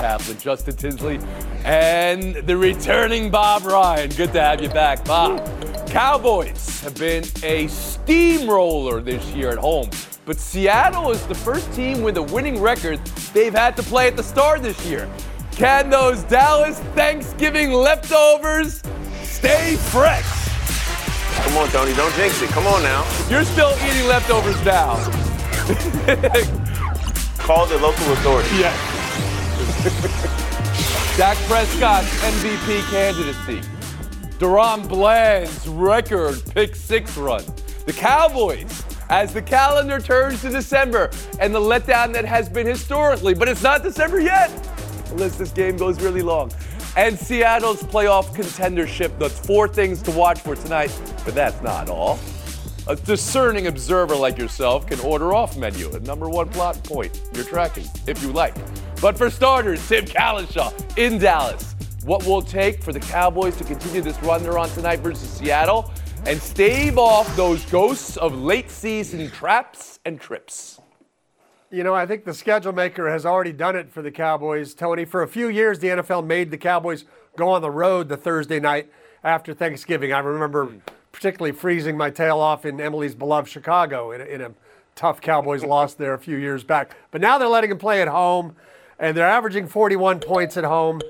Emily Kaplan, Justin Tinsley, and the returning Bob Ryan. Good to have you back, Bob. Cowboys have been a steamroller this year at home, but Seattle is the first team with a winning record they've had to play at the start this year. Can those Dallas Thanksgiving leftovers stay fresh? Come on, Tony, don't jinx it. Come on now. You're still eating leftovers now. Call the local authority. Yes. Dak Prescott's MVP candidacy. DaRon Bland's record pick six run. The Cowboys, as the calendar turns to December, and the letdown that has been historically, but it's not December yet, unless this game goes really long. And Seattle's playoff contendership. That's four things to watch for tonight, but that's not all. A discerning observer like yourself can order off menu a number one plot point you're tracking, if you like. But for starters, Tim Cowlishaw in Dallas. What will it take for the Cowboys to continue this run they're on tonight versus Seattle and stave off those ghosts of late season traps and trips? You know, I think the schedule maker has already done it for the Cowboys, Tony. For a few years, the NFL made the Cowboys go on the road the Thursday night after Thanksgiving. I remember particularly freezing my tail off in Emily's beloved Chicago in a, in a tough Cowboys loss there a few years back. But now they're letting them play at home, and they're averaging 41 points at home,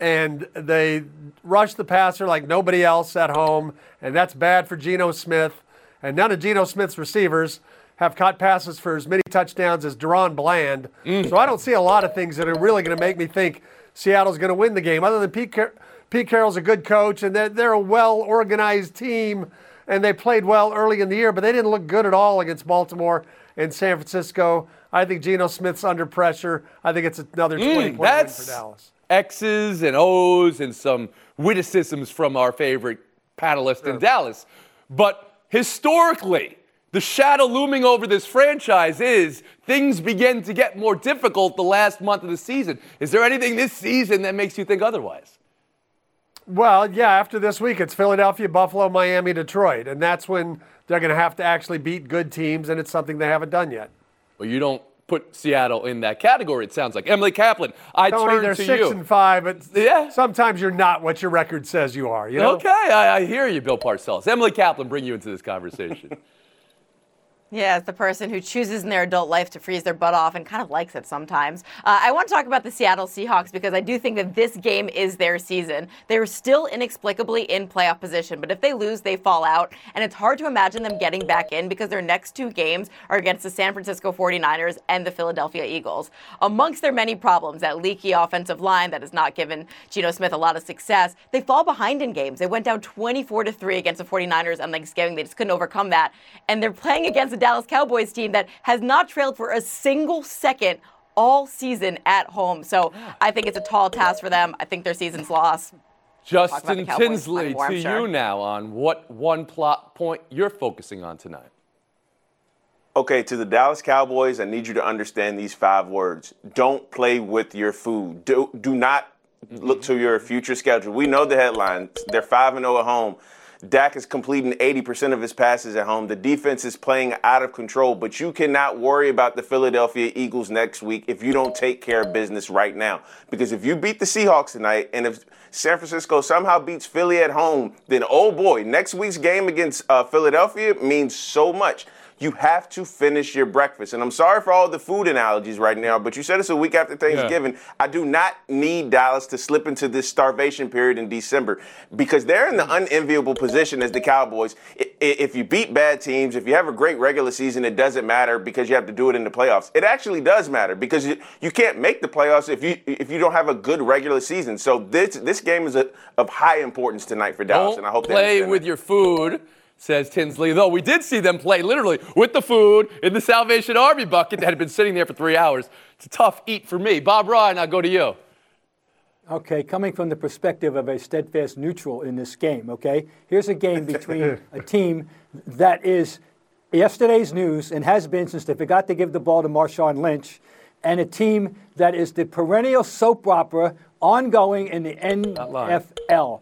and they rush the passer like nobody else at home, and that's bad for Geno Smith. And none of Geno Smith's receivers have caught passes for as many touchdowns as DaRon Bland. Mm. So I don't see a lot of things that are really going to make me think Seattle's going to win the game, other than Pete, Car- Pete Carroll's a good coach and they're, they're a well organized team and they played well early in the year, but they didn't look good at all against Baltimore and San Francisco. I think Geno Smith's under pressure. I think it's another mm, 20 point win for That's Dallas. X's and O's and some witticisms from our favorite panelist in Dallas. But historically, the shadow looming over this franchise is things begin to get more difficult the last month of the season. Is there anything this season that makes you think otherwise? Well, yeah, after this week, it's Philadelphia, Buffalo, Miami, Detroit. And that's when they're going to have to actually beat good teams, and it's something they haven't done yet. Well, you don't put Seattle in that category, it sounds like. Emily Kaplan, I Tony, turn they're to six you. and five, but Yeah. sometimes you're not what your record says you are. You know? Okay, I, I hear you, Bill Parcells. Emily Kaplan, bring you into this conversation. Yeah, as the person who chooses in their adult life to freeze their butt off and kind of likes it sometimes. Uh, I want to talk about the Seattle Seahawks because I do think that this game is their season. They're still inexplicably in playoff position, but if they lose, they fall out. And it's hard to imagine them getting back in because their next two games are against the San Francisco 49ers and the Philadelphia Eagles. Amongst their many problems, that leaky offensive line that has not given Geno Smith a lot of success, they fall behind in games. They went down 24 to 3 against the 49ers on Thanksgiving. They just couldn't overcome that. And they're playing against a Dallas Cowboys team that has not trailed for a single second all season at home. So I think it's a tall task for them. I think their season's lost. Justin Tinsley, more, to sure. you now on what one plot point you're focusing on tonight. Okay, to the Dallas Cowboys, I need you to understand these five words. Don't play with your food. Do, do not look mm-hmm. to your future schedule. We know the headlines. They're 5 and 0 at home. Dak is completing 80% of his passes at home. The defense is playing out of control, but you cannot worry about the Philadelphia Eagles next week if you don't take care of business right now. Because if you beat the Seahawks tonight and if San Francisco somehow beats Philly at home, then oh boy, next week's game against uh, Philadelphia means so much. You have to finish your breakfast. And I'm sorry for all the food analogies right now, but you said it's a week after Thanksgiving. I do not need Dallas to slip into this starvation period in December because they're in the mm-hmm. unenviable position as the Cowboys. If you beat bad teams, if you have a great regular season, it doesn't matter because you have to do it in the playoffs. It actually does matter because you, can't make the playoffs if you if you don't have a good regular season. So this this game is a, of high importance tonight for Dallas, Don't and I hope they play with that. your food. Says Tinsley. Though we did see them play literally with the food in the Salvation Army bucket that had been sitting there for three hours. It's a tough eat for me. Bob Ryan, I'll go to you. Okay, coming from the perspective of a steadfast neutral in this game, okay? Here's a game between a team that is yesterday's news and has been since they forgot to give the ball to Marshawn Lynch, and a team that is the perennial soap opera ongoing in the NFL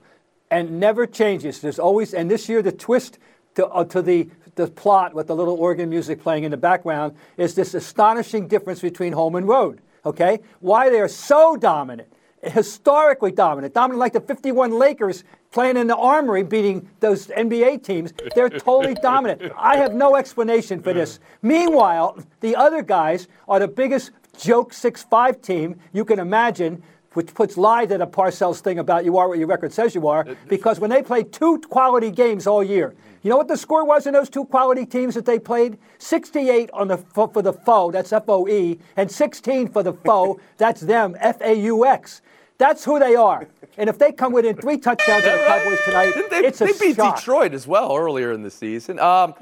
and never changes. There's always, and this year the twist to, uh, to the, the plot with the little organ music playing in the background is this astonishing difference between home and road. Okay? Why they are so dominant, historically dominant, dominant like the 51 Lakers playing in the armory beating those NBA teams. They're totally dominant. I have no explanation for this. Meanwhile, the other guys are the biggest joke 6 5 team you can imagine which puts lie to the Parcells thing about you are what your record says you are, because when they play two quality games all year, you know what the score was in those two quality teams that they played? 68 on the for the foe, that's F O E, and 16 for the foe, that's them, F A U X. That's who they are. And if they come within three touchdowns of the Cowboys tonight, They, it's a they beat shock. Detroit as well earlier in the season. Um,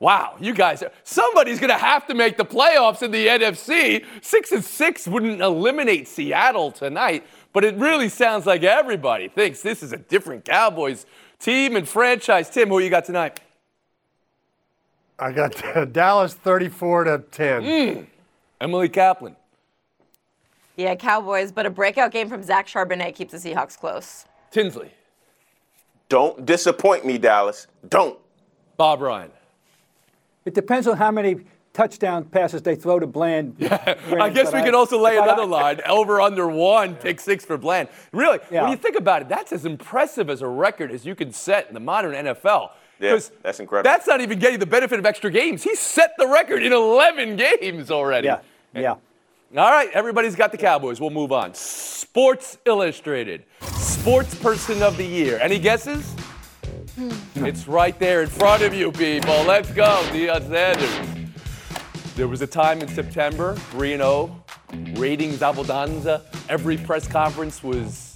wow, you guys, somebody's going to have to make the playoffs in the NFC. Six and six wouldn't eliminate Seattle tonight, but it really sounds like everybody thinks this is a different Cowboys team and franchise. Tim, who you got tonight? I got Dallas 34 to 10. Mm. Emily Kaplan. Yeah, Cowboys, but a breakout game from Zach Charbonnet keeps the Seahawks close. Tinsley. Don't disappoint me, Dallas. Don't. Bob Ryan. It depends on how many touchdown passes they throw to Bland. Yeah, I guess we could also lay another line over under one, pick six for Bland. Really, Yeah. when you think about it, that's as impressive as a record as you can set in the modern NFL. Yeah, 'Cause that's incredible. That's not even getting the benefit of extra games. He set the record in 11 games already. Yeah, yeah. Eh, all right, everybody's got the Cowboys. We'll move on. Sports Illustrated, Sports Person of the Year. Any guesses? Hmm. It's right there in front of you, people. Let's go, Deion Sanders. There was a time in September, 3 0, ratings abundanza. Every press conference was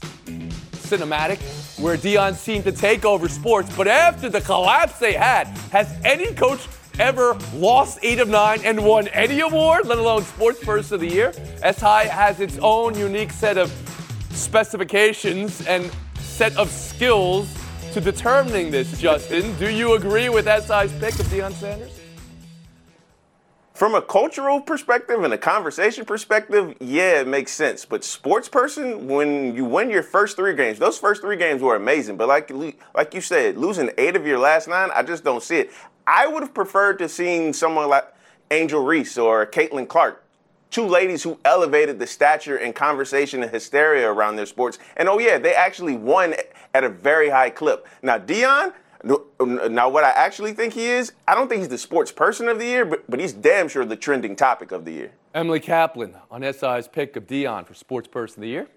cinematic, where Deion seemed to take over sports. But after the collapse they had, has any coach ever lost eight of nine and won any award, let alone Sports Person of the Year? SI has its own unique set of specifications and set of skills to determining this, Justin. Do you agree with SI's pick of Deion Sanders? From a cultural perspective and a conversation perspective, yeah, it makes sense. But sports person, when you win your first three games, those first three games were amazing. But like like you said, losing eight of your last nine, I just don't see it. I would have preferred to seen someone like Angel Reese or Caitlin Clark, two ladies who elevated the stature and conversation and hysteria around their sports. And oh yeah, they actually won at a very high clip. Now Deion. Um, now, what I actually think he is, I don't think he's the sports person of the year, but, but he's damn sure the trending topic of the year. Emily Kaplan on SI's pick of Deion for Sports Person of the Year.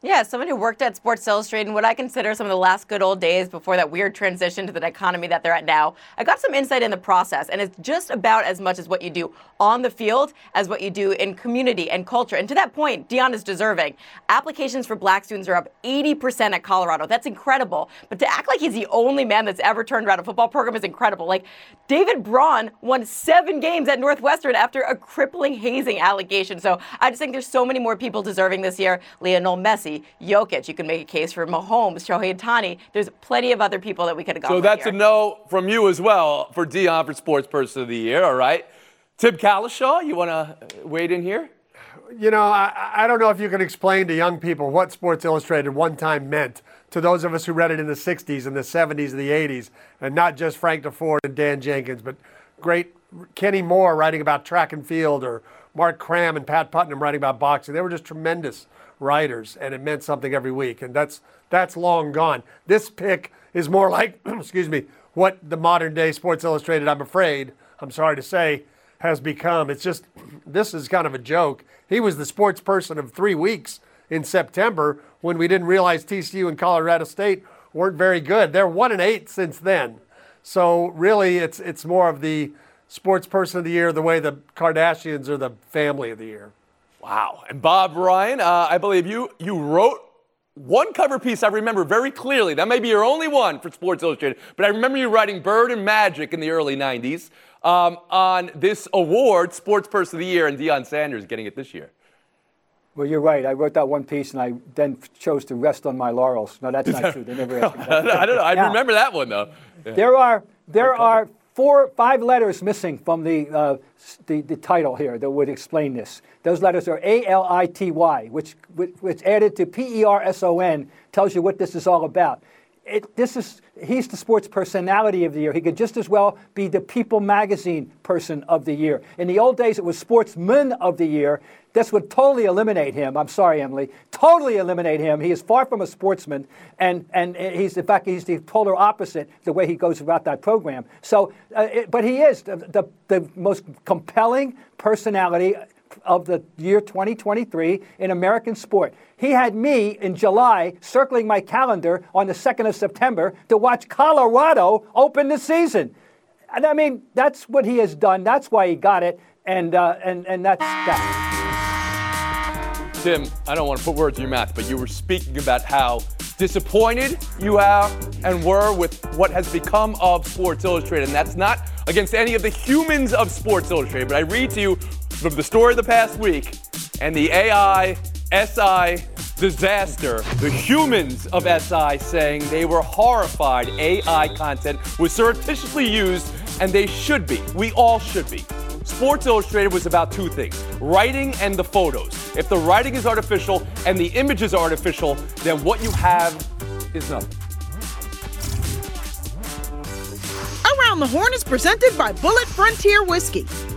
Yeah, someone who worked at Sports Illustrated in what I consider some of the last good old days before that weird transition to the economy that they're at now. I got some insight in the process, and it's just about as much as what you do on the field as what you do in community and culture. And to that point, Deion is deserving. Applications for black students are up 80% at Colorado. That's incredible. But to act like he's the only man that's ever turned around a football program is incredible. Like, David Braun won seven games at Northwestern after a crippling hazing allegation. So I just think there's so many more people deserving this year. Lionel Messi. Jokic. You can make a case for Mahomes, Shohei Ohtani. There's plenty of other people that we could have gone So that's here. a no from you as well for Deion for Sports Person of the Year. All right. Tim Cowlishaw, you want to wade in here? You know, I, I don't know if you can explain to young people what Sports Illustrated one time meant to those of us who read it in the 60s and the 70s and the 80s, and not just Frank Deford and Dan Jenkins, but great Kenny Moore writing about track and field, or Mark Kram and Pat Putnam writing about boxing. They were just tremendous writers, and it meant something every week, and that's that's long gone. This pick is more like, excuse me, what the modern day Sports Illustrated, I'm afraid, I'm sorry to say, has become. It's just, this is kind of a joke. He was the sports person of three weeks in September when we didn't realize TCU and Colorado State weren't very good. They're one and eight since then. So really, it's it's more of the sports person of the year, the way the Kardashians are the family of the year. Wow. And Bob Ryan, uh, I believe you you wrote one cover piece I remember very clearly. That may be your only one for Sports Illustrated, but I remember you writing Bird and Magic in the early 90s um, on this award, Sports Person of the Year, and Deion Sanders getting it this year. Well, you're right. I wrote that one piece and I then chose to rest on my laurels. No, that's not true. They never asked me. I don't know. I Now, remember that one, though. Yeah. There are there are four five letters missing from the, uh, the the title here that would explain this. Those letters are A L I T Y, which which which added to P E R S O N tells you what this is all about. It, this is he's the sports personality of the year. He could just as well be the People magazine person of the year. In the old days, it was sportsman of the year. This would totally eliminate him. I'm sorry, Emily. Totally eliminate him. He is far from a sportsman, and and he's in fact he's the polar opposite the way he goes about that program. So, uh, it, but he is the, the the most compelling personality of the year 2023 in American sport. He had me in July circling my calendar on the 2nd of September to watch Colorado open the season. And I mean, that's what he has done. That's why he got it. And, uh, and, and that's that. Tim, I don't want to put words in your mouth, but you were speaking about how disappointed you are and were with what has become of Sports Illustrated. And that's not against any of the humans of Sports Illustrated, but I read to you from the story of the past week and the AI SI disaster. The humans of SI saying they were horrified AI content was surreptitiously used, and they should be. We all should be. Sports Illustrated was about two things writing and the photos. If the writing is artificial and the images are artificial, then what you have is nothing. Around the Horn is presented by Bulleit Frontier Whiskey.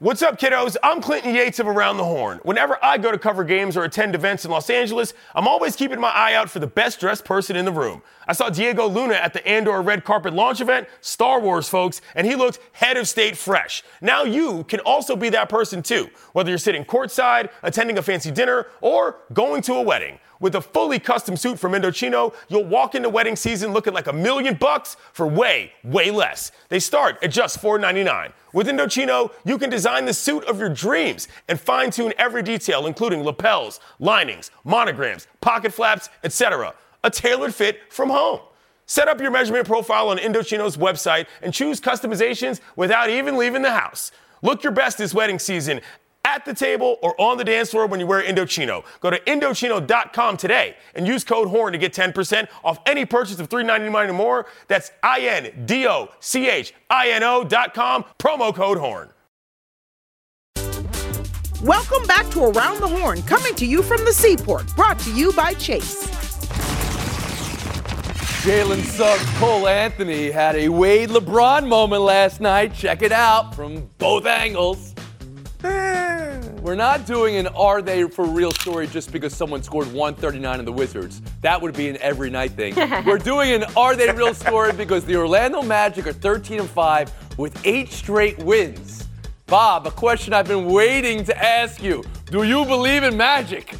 What's up, kiddos? I'm Clinton Yates of Around the Horn. Whenever I go to cover games or attend events in Los Angeles, I'm always keeping my eye out for the best dressed person in the room. I saw Diego Luna at the Andor Red Carpet launch event, Star Wars, folks, and he looked head of state fresh. Now you can also be that person too, whether you're sitting courtside, attending a fancy dinner, or going to a wedding. With a fully custom suit from Indochino, you'll walk into wedding season looking like a million bucks for way, way less. They start at just $4.99. With Indochino, you can design the suit of your dreams and fine tune every detail, including lapels, linings, monograms, pocket flaps, etc. A tailored fit from home. Set up your measurement profile on Indochino's website and choose customizations without even leaving the house. Look your best this wedding season at the table or on the dance floor when you wear Indochino. Go to Indochino.com today and use code HORN to get 10% off any purchase of $3.99 or more. That's I-N-D-O-C-H-I-N-O.com, promo code HORN. Welcome back to Around the Horn, coming to you from the seaport, brought to you by Chase. Jalen Suggs, Cole Anthony had a Wade LeBron moment last night. Check it out from both angles. Eh, We're not doing an are they for real story just because someone scored 139 in the Wizards. That would be an every night thing. We're doing an are they real story because the Orlando Magic are 13 and 5 with eight straight wins. Bob, a question I've been waiting to ask you. Do you believe in magic?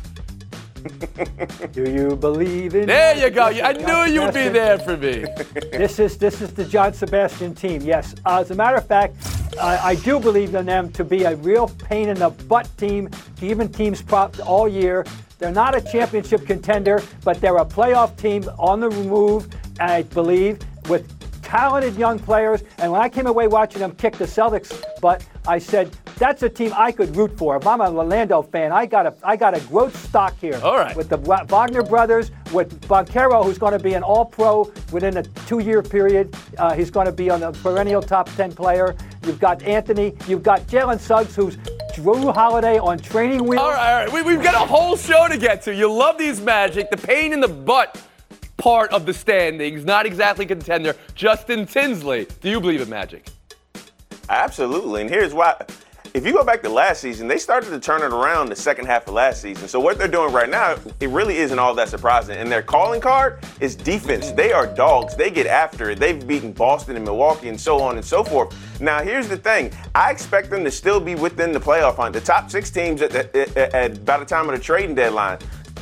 Do you believe in? There you go. I knew you'd be there for me. This is this is the John Sebastian team. Yes. Uh, as a matter of fact, I, I do believe in them to be a real pain in the butt team, even teams props all year. They're not a championship contender, but they're a playoff team on the move. I believe with talented young players. And when I came away watching them kick the Celtics, but I said that's a team I could root for. If I'm a Orlando fan, I got a I got a growth stock here. All right. With the Wagner brothers, with Banchero, who's going to be an All-Pro within a two-year period. Uh, he's going to be on the perennial top 10 player. You've got Anthony. You've got Jalen Suggs, who's Jrue Holiday on training wheels. All right, all right. We, we've got a whole show to get to. You love these Magic. The pain in the butt part of the standings, not exactly contender. Justin Tinsley, do you believe in Magic? Absolutely. And here's why. If you go back to last season, they started to turn it around the second half of last season. So what they're doing right now, it really isn't all that surprising. And their calling card is defense. They are dogs. They get after it. They've beaten Boston and Milwaukee and so on and so forth. Now, here's the thing. I expect them to still be within the playoff hunt. The top six teams at, at, at, at by the time of the trading deadline.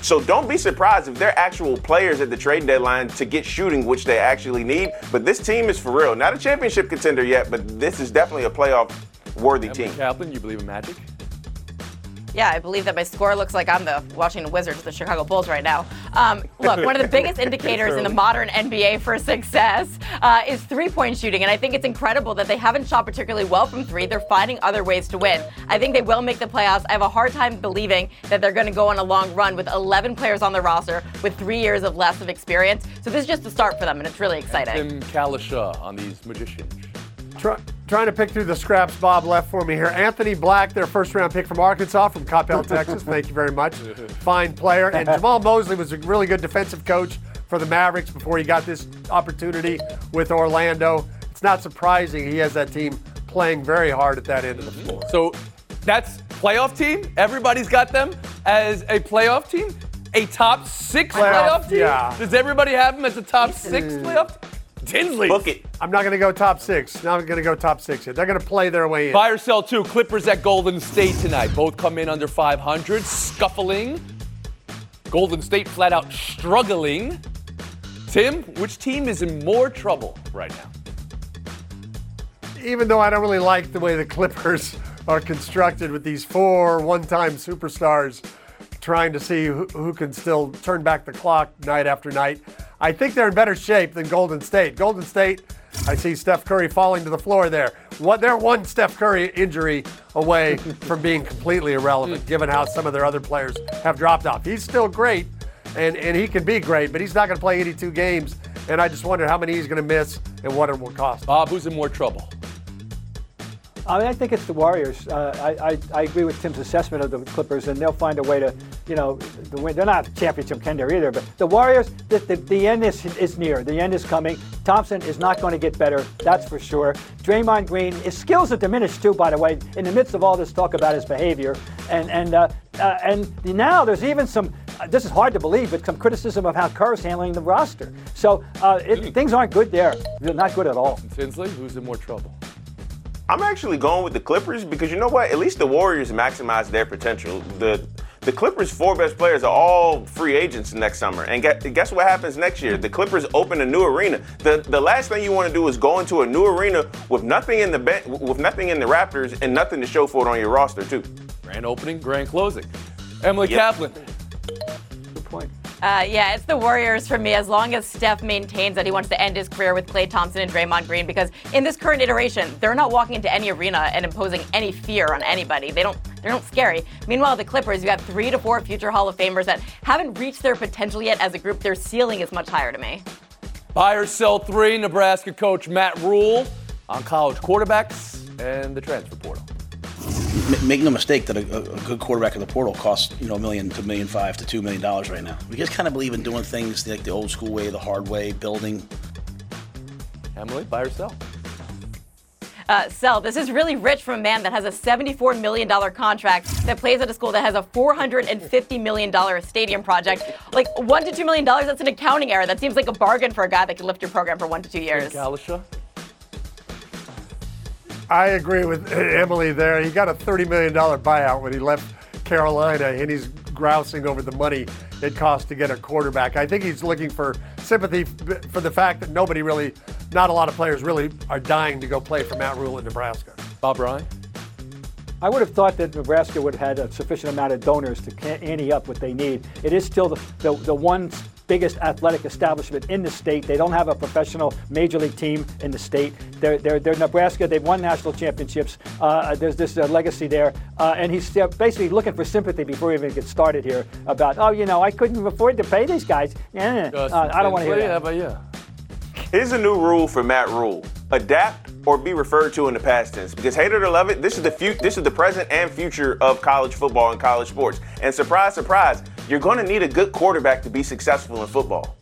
So don't be surprised if they're actual players at the trade deadline to get shooting, which they actually need. But this team is for real. Not a championship contender yet, but this is definitely a playoff worthy team. Kaplan, you believe in Magic? Yeah, I believe that my score looks like I'm the Washington Wizards, the Chicago Bulls right now. Um, look, one of the biggest indicators in the modern NBA for success uh, is three point shooting. And I think it's incredible that they haven't shot particularly well from three. They're finding other ways to win. I think they will make the playoffs. I have a hard time believing that they're going to go on a long run with 11 players on the roster with three years of less of experience. So this is just the start for them, and it's really exciting. Tim Cowlishaw on these magicians. Try, trying to pick through the scraps Bob left for me here. Anthony Black, their first round pick from Arkansas, from Coppell, Texas. Thank you very much. Fine player. And Jamahl Mosley was a really good defensive coach for the Mavericks before he got this opportunity with Orlando. It's not surprising he has that team playing very hard at that end of the floor. So that's playoff team. Everybody's got them as a playoff team. A top six Playoff, playoff, team. yeah. Does everybody have them as a top six mm. playoff? team? Tinsley. Book it. I'm not going to go top six. Not going to go top six yet. They're going to play their way in. Buy or sell two. Clippers at Golden State tonight. Both come in under 500, scuffling. Golden State flat out struggling. Tim, which team is in more trouble right now? even though I don't really like the way the Clippers are constructed with these four one-time superstars trying to see who, who can still turn back the clock night after night, I think they're in better shape than Golden State. Golden State, I see Steph Curry falling to the floor there. What they're one Steph Curry injury away from being completely irrelevant, hmm. given how some of their other players have dropped off. He's still great, and, and he can be great, but he's not going to play 82 games. And I just wonder how many he's going to miss and what it will cost. Bob, who's in more trouble? I mean, I think it's the Warriors. Uh, I, I, I agree with Tim's assessment of the Clippers, and they'll find a way to, you know, the win. They're not championship contender either, but the Warriors, the, the, the end is, is near. The end is coming. Thompson is not going to get better, that's for sure. Draymond Green, his skills are diminished too, by the way, in the midst of all this talk about his behavior. And and uh, uh, and now there's even some. Uh, this is hard to believe, but some criticism of how Kerr's handling the roster. So uh, it, things aren't good there. They're not good at all. Tinsley, who's in more trouble? I'm actually going with the Clippers because you know what? At least the Warriors maximize their potential. The the Clippers' four best players are all free agents next summer. And guess what happens next year? The Clippers open a new arena. The the last thing you want to do is go into a new arena with nothing in the ben- with nothing in the Raptors and nothing to show for it on your roster too. Grand opening, grand closing. Emily Yep. Kaplan. Uh, yeah, it's the Warriors for me. As long as Steph maintains that he wants to end his career with Klay Thompson and Draymond Green, because in this current iteration, they're not walking into any arena and imposing any fear on anybody. They don't. They're not scary. Meanwhile, the Clippers, you got three to four future Hall of Famers that haven't reached their potential yet as a group. Their ceiling is much higher to me. Buy or sell three. Nebraska coach Matt Rhule on college quarterbacks and the transfer portal. M- Make no mistake that a, a good quarterback in the portal costs you know a million to a million five to two million dollars right now. We just kind of believe in doing things like the old school way, the hard way, building. Emily, buy or sell? Uh, sell. This is really rich from a man that has a $74 million contract that plays at a school that has a $450 million stadium project. Like one to two million dollars, that's an accounting error. That seems like a bargain for a guy that can lift your program for one to two years. Cowlishaw? I agree with Emily there. He got a $30 million buyout when he left Carolina, and he's grousing over the money it costs to get a quarterback. I think he's looking for sympathy for the fact that nobody really, not a lot of players really are dying to go play for Matt Rhule in Nebraska. Bob Ryan? I would have thought that Nebraska would have had a sufficient amount of donors to ca- ante up what they need. It is still the, the, the one biggest athletic establishment in the state. They don't have a professional major league team in the state. They're, they're, they're Nebraska. They've won national championships. Uh, there's this uh, legacy there. Uh, and he's basically looking for sympathy before he even gets started here about, oh, you know, I couldn't afford to pay these guys. Yeah, uh, I don't want to hear that. Yeah, but yeah. Here's a new rule for Matt Rhule: adapt or be referred to in the past tense. Because hate it or love it, this is the fu- this is the present and future of college football and college sports. And surprise, surprise, you're going to need a good quarterback to be successful in football.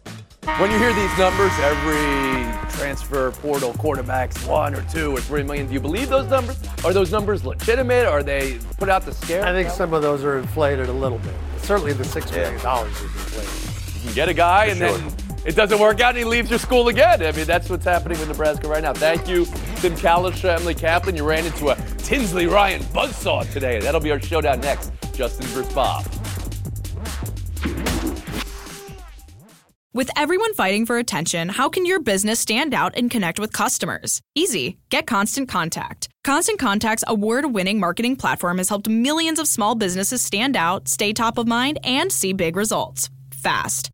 When you hear these numbers, every transfer portal quarterback's one or two or three million. Do you believe those numbers? Are those numbers legitimate? Are they put out to scare? I think some of those are inflated a little bit. Certainly, the six million dollars is inflated. You can get a guy For and sure. then it doesn't work out and he leaves your school again. I mean, that's what's happening with Nebraska right now. Thank you, Tim Cowlishaw, Emily Kaplan. You ran into a Tinsley Ryan buzzsaw today. That'll be our showdown next. Justin versus Bob. With everyone fighting for attention, how can your business stand out and connect with customers? Easy. Get Constant Contact. Constant Contact's award winning marketing platform has helped millions of small businesses stand out, stay top of mind, and see big results fast.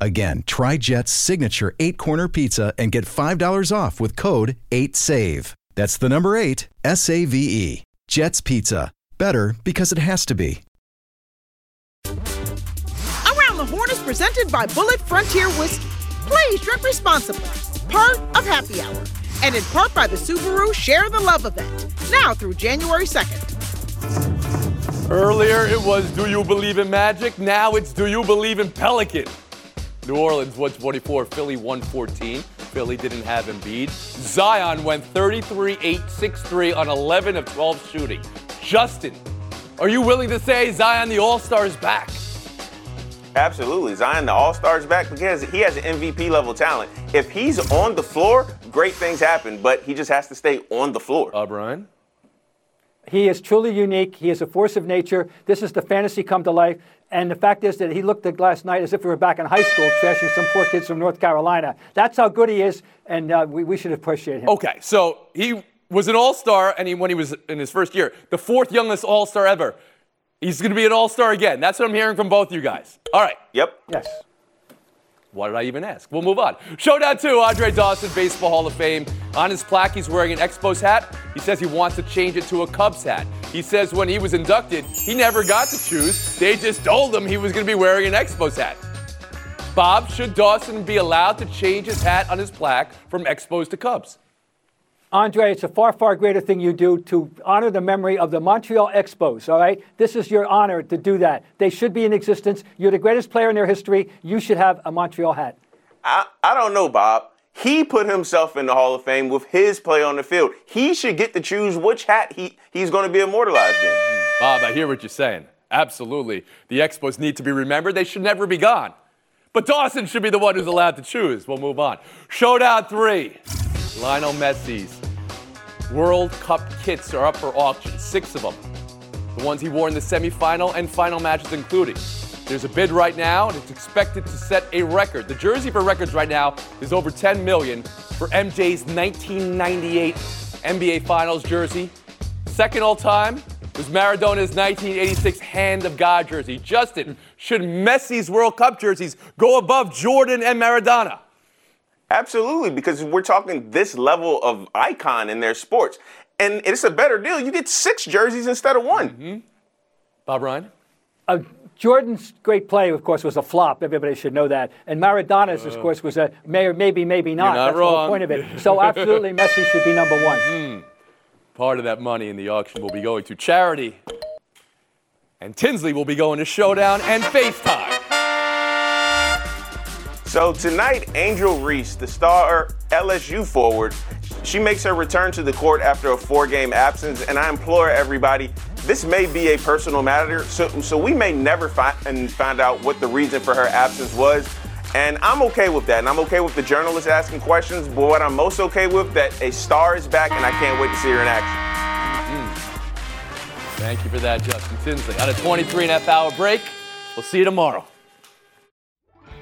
Again, try Jet's signature eight corner pizza and get $5 off with code 8SAVE. That's the number eight, S A V E. Jet's Pizza. Better because it has to be. Around the Horn is presented by Bulleit Frontier Whiskey. Please drink responsibly. Part of Happy Hour. And in part by the Subaru Share the Love event. Now through January 2nd. Earlier it was Do You Believe in Magic? Now it's Do You Believe in Pelican? New Orleans 124, Philly 114. Philly didn't have Embiid. Zion went 33 8 6 3 on 11 of 12 shooting. Justin, are you willing to say Zion the All Star is back? Absolutely. Zion, the All Stars back because he has an MVP level talent. If he's on the floor, great things happen, but he just has to stay on the floor. Uh, Brian? He is truly unique. He is a force of nature. This is the fantasy come to life. And the fact is that he looked at last night as if we were back in high school, trashing some poor kids from North Carolina. That's how good he is, and uh, we, we should appreciate him. Okay, so he was an All Star, and he, when he was in his first year, the fourth youngest All Star ever. He's going to be an All Star again. That's what I'm hearing from both you guys. All right. Yep. Yes. Why did I even ask? We'll move on. Showdown two, Andre Dawson, Baseball Hall of Fame. On his plaque, he's wearing an Expos hat. He says he wants to change it to a Cubs hat. He says when he was inducted, he never got to choose. They just told him he was going to be wearing an Expos hat. Bob, should Dawson be allowed to change his hat on his plaque from Expos to Cubs? Andre, it's a far, far greater thing you do to honor the memory of the Montreal Expos, all right? This is your honor to do that. They should be in existence. You're the greatest player in their history. You should have a Montreal hat. I, I don't know, Bob. He put himself in the Hall of Fame with his play on the field. He should get to choose which hat he, he's going to be immortalized in. Bob, I hear what you're saying. Absolutely. The Expos need to be remembered. They should never be gone. But Dawson should be the one who's allowed to choose. We'll move on. Showdown three. Lionel Messi's World Cup kits are up for auction, six of them. The ones he wore in the semifinal and final matches including. There's a bid right now, and it's expected to set a record. The jersey for records right now is over 10 million for MJ's 1998 NBA Finals jersey. Second all time, was Maradona's 1986 Hand of God jersey. Justin, should Messi's World Cup jerseys go above Jordan and Maradona? Absolutely, because we're talking this level of icon in their sports. And it's a better deal. You get six jerseys instead of one. Mm-hmm. Bob Ryan? Uh, Jordan's great play, of course, was a flop. Everybody should know that. And Maradona's, of course, was a may maybe, maybe not. Uh. not That's the whole point of it. So absolutely, Messi should be number one. Mm. Part of that money in the auction will be going to charity. And Tinsley will be going to Showdown and FaceTime. So tonight, Angel Reese, the star LSU forward, she makes her return to the court after a four-game absence, and I implore everybody, this may be a personal matter, so, so we may never find and find out what the reason for her absence was. And I'm okay with that, and I'm okay with the journalists asking questions. But what I'm most okay with that a star is back, and I can't wait to see her in action. Mm. Thank you for that, Justin Tinsley. On a 23 and a half hour break, we'll see you tomorrow.